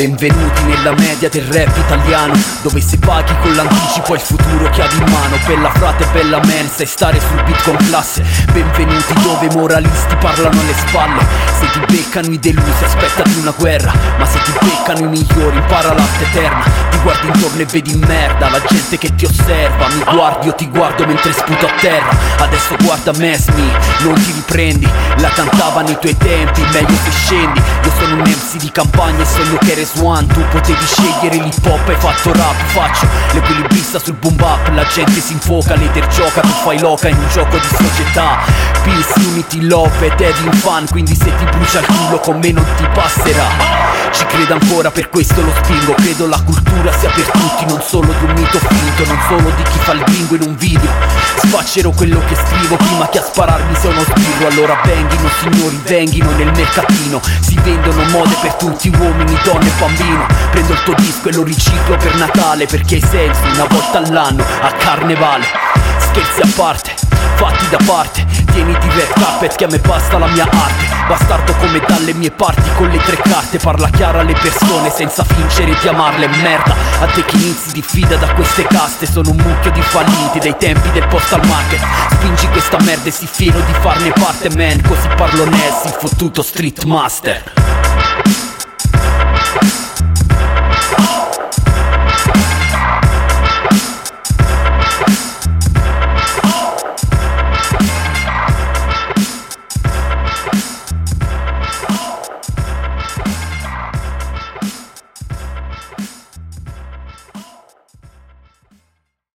Benvenuti nella media del rap italiano Dove se paghi con l'anticipo hai il futuro chiavi in mano. Bella frate, bella man, sai stare sul beat con classe. Benvenuti dove moralisti parlano alle spalle. Se ti beccano i delusi aspettati una guerra. Ma se ti beccano i migliori impara l'arte eterna. Ti guardi intorno e vedi merda. La gente che ti osserva Mi guardi io ti guardo mentre sputo a terra. Adesso guarda me, Smi, non ti riprendi. La cantava nei tuoi tempi, meglio se scendi. Io sono un MC di campagna e sogno che eres one Tu potevi scegliere l'hip hop e fatto rap Faccio l'equilibrista sul boom bap La gente si infoca, l'ether gioca, tu fai loca in un gioco di società Peace, unity, love ed having fun Quindi se ti brucia il culo con me non ti passerà. Ci credo ancora, per questo lo spingo Credo la cultura sia per tutti, non solo di un mito finto Non solo di chi fa il bingo in un video. Sfaccerò quello che scrivo prima che a spararmi sia uno sbirro Allora venghino signori, venghino nel mercatino. Si vendono mode per tutti, uomini, donne e bambino Prendo il tuo disco e lo riciclo per Natale Perché hai senso una volta all'anno a carnevale. Scherzi a parte, fatti da parte Tieniti red carpet che a me basta la mia arte. Bastardo come dalle mie parti con le tre carte Parla chiara alle persone senza fingere di amarle Merda, a te che inizi diffida da queste caste Sono un mucchio di falliti dai tempi del postal market. Spingi questa merda e si fiero di farne parte man Così parlo Ness, il fottuto street master